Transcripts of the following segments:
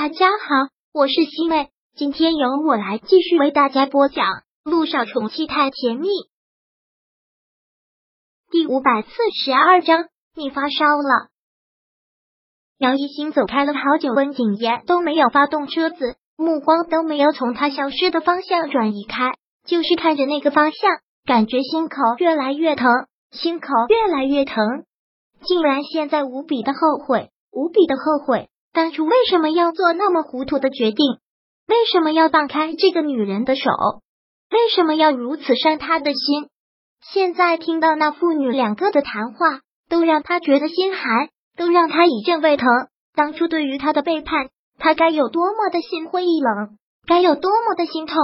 大家好，我是西妹，今天由我来继续为大家播讲《路上宠妻太甜蜜》第五百四十二章。你发烧了。杨一星走开了好久，温景言都没有发动车子，目光都没有从他消失的方向转移开，就是看着那个方向，感觉心口越来越疼，心口越来越疼，竟然现在无比的后悔，无比的后悔。当初为什么要做那么糊涂的决定？为什么要放开这个女人的手？为什么要如此伤他的心？现在听到那父女两个的谈话，都让他觉得心寒，都让他一阵胃疼。当初对于他的背叛，他该有多么的心灰意冷，该有多么的心痛。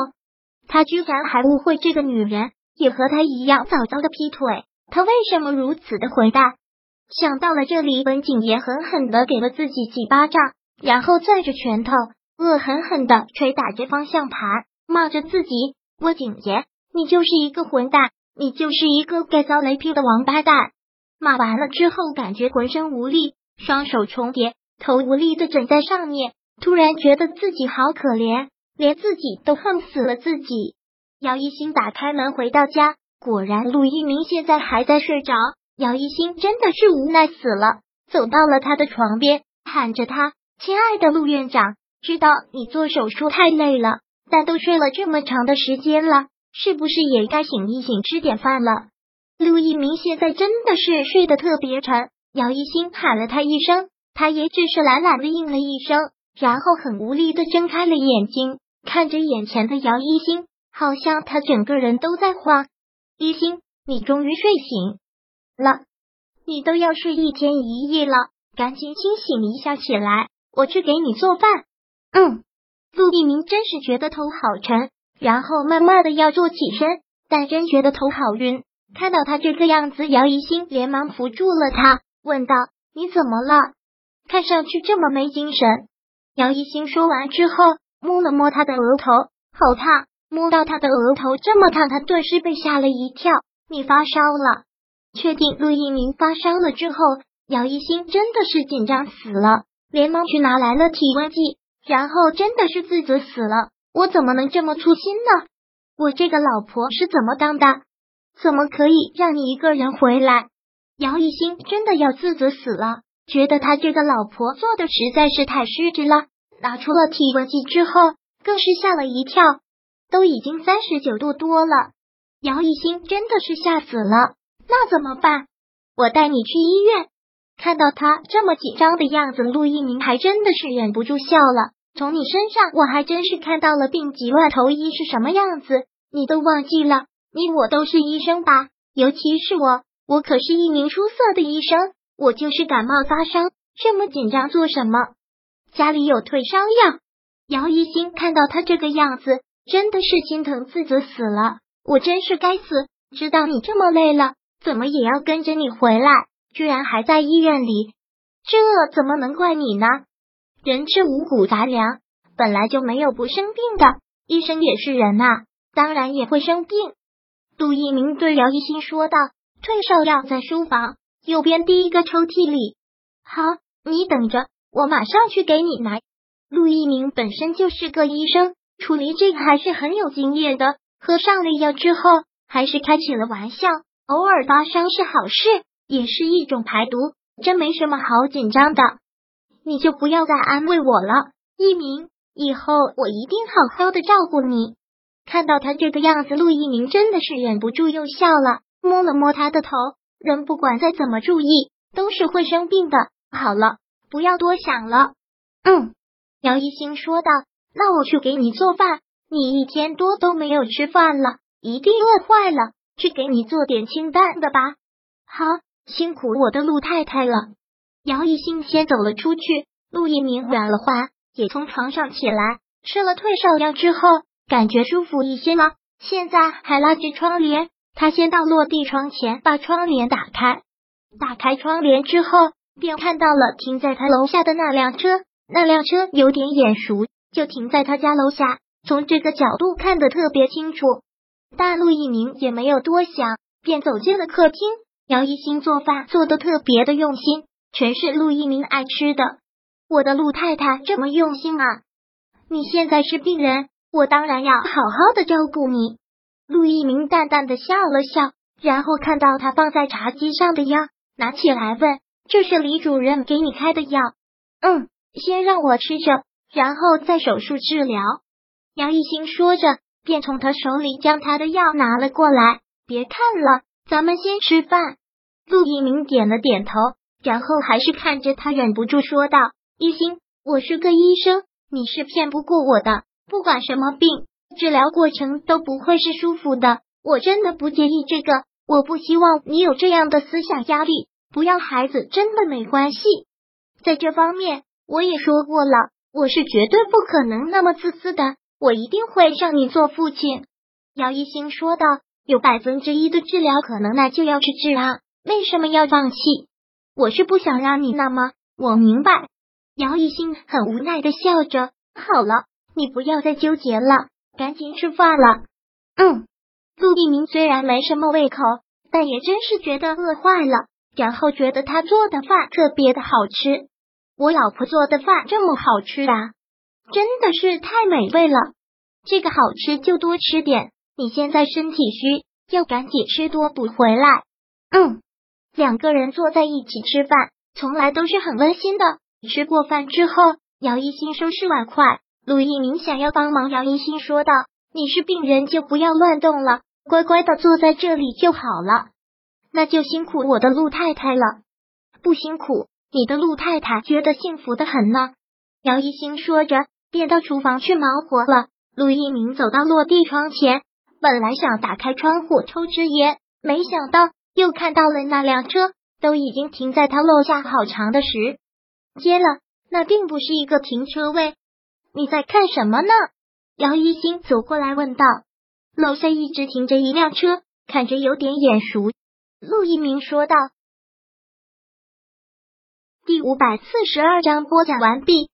他居然还误会这个女人也和他一样早早的劈腿，他为什么如此的混蛋？想到了这里，文景言狠狠的给了自己几巴掌，然后攥着拳头，恶狠狠的捶打着方向盘，骂着自己：“温景言，你就是一个混蛋，你就是一个该遭雷劈的王八蛋！”骂完了之后，感觉浑身无力，双手重叠，头无力的枕在上面，突然觉得自己好可怜，连自己都恨死了自己。姚一新打开门回到家，果然陆一鸣现在还在睡着。姚一新真的是无奈死了，走到了他的床边，喊着他：“亲爱的陆院长，知道你做手术太累了，但都睡了这么长的时间了，是不是也该醒一醒，吃点饭了？”陆一鸣现在真的是睡得特别沉，姚一新喊了他一声，他也只是懒懒的应了一声，然后很无力的睁开了眼睛，看着眼前的姚一新，好像他整个人都在晃。一心，你终于睡醒。了，你都要睡一天一夜了，赶紧清醒一下起来，我去给你做饭。嗯，陆一鸣真是觉得头好沉，然后慢慢的要坐起身，但真觉得头好晕。看到他这个样子，姚一新连忙扶住了他，问道：“你怎么了？看上去这么没精神。”姚一新说完之后，摸了摸他的额头，好烫。摸到他的额头这么烫，他顿时被吓了一跳。你发烧了。确定陆一鸣发烧了之后，姚一新真的是紧张死了，连忙去拿来了体温计，然后真的是自责死了。我怎么能这么粗心呢？我这个老婆是怎么当的？怎么可以让你一个人回来？姚一新真的要自责死了，觉得他这个老婆做的实在是太失职了。拿出了体温计之后，更是吓了一跳，都已经三十九度多了，姚一新真的是吓死了。那怎么办？我带你去医院。看到他这么紧张的样子，陆一鸣还真的是忍不住笑了。从你身上，我还真是看到了病急乱投医是什么样子。你都忘记了，你我都是医生吧？尤其是我，我可是一名出色的医生。我就是感冒发烧，这么紧张做什么？家里有退烧药。姚一新看到他这个样子，真的是心疼自责死了。我真是该死，知道你这么累了。怎么也要跟着你回来？居然还在医院里，这怎么能怪你呢？人吃五谷杂粮，本来就没有不生病的。医生也是人呐，当然也会生病。杜一鸣对姚一新说道：“退烧药在书房右边第一个抽屉里。好，你等着，我马上去给你拿。”陆一鸣本身就是个医生，处理这个还是很有经验的。喝上了药之后，还是开起了玩笑。偶尔发烧是好事，也是一种排毒，真没什么好紧张的。你就不要再安慰我了，一鸣，以后我一定好好的照顾你。看到他这个样子，陆一鸣真的是忍不住又笑了，摸了摸他的头。人不管再怎么注意，都是会生病的。好了，不要多想了。嗯，姚一星说道。那我去给你做饭，你一天多都没有吃饭了，一定饿坏了。去给你做点清淡的吧。好，辛苦我的陆太太了。姚一兴先走了出去，陆一鸣软了话，也从床上起来，吃了退烧药之后，感觉舒服一些了。现在还拉着窗帘，他先到落地窗前，把窗帘打开。打开窗帘之后，便看到了停在他楼下的那辆车。那辆车有点眼熟，就停在他家楼下，从这个角度看得特别清楚。但陆一鸣也没有多想，便走进了客厅。姚一新做饭做的特别的用心，全是陆一鸣爱吃的。我的陆太太这么用心啊！你现在是病人，我当然要好好的照顾你。陆一鸣淡淡的笑了笑，然后看到他放在茶几上的药，拿起来问：“这是李主任给你开的药？”“嗯，先让我吃着，然后再手术治疗。”杨一兴说着，便从他手里将他的药拿了过来。“别看了，咱们先吃饭。”陆一鸣点了点头，然后还是看着他，忍不住说道：“一心，我是个医生，你是骗不过我的。不管什么病，治疗过程都不会是舒服的。我真的不介意这个，我不希望你有这样的思想压力。不要孩子真的没关系，在这方面我也说过了，我是绝对不可能那么自私的。我一定会让你做父亲。”姚一兴说道：“有百分之一的治疗可能，那就要去治啊。”为什么要放弃？我是不想让你那么，我明白。姚一兴很无奈的笑着。好了，你不要再纠结了，赶紧吃饭了。嗯，陆一鸣虽然没什么胃口，但也真是觉得饿坏了，然后觉得他做的饭特别的好吃。我老婆做的饭这么好吃啊，真的是太美味了。这个好吃就多吃点，你现在身体虚，要赶紧吃多补回来。嗯。两个人坐在一起吃饭，从来都是很温馨的。吃过饭之后，姚一新收拾碗筷，陆一鸣想要帮忙，姚一新说道：“你是病人，就不要乱动了，乖乖的坐在这里就好了。”那就辛苦我的陆太太了。不辛苦，你的陆太太觉得幸福的很呢。姚一新说着，便到厨房去忙活了。陆一鸣走到落地窗前，本来想打开窗户抽支烟，没想到。又看到了那辆车，都已经停在他楼下好长的时间了。那并不是一个停车位。你在看什么呢？姚一新走过来问道。楼下一直停着一辆车，看着有点眼熟。陆一鸣说道。第五百四十二章播讲完毕。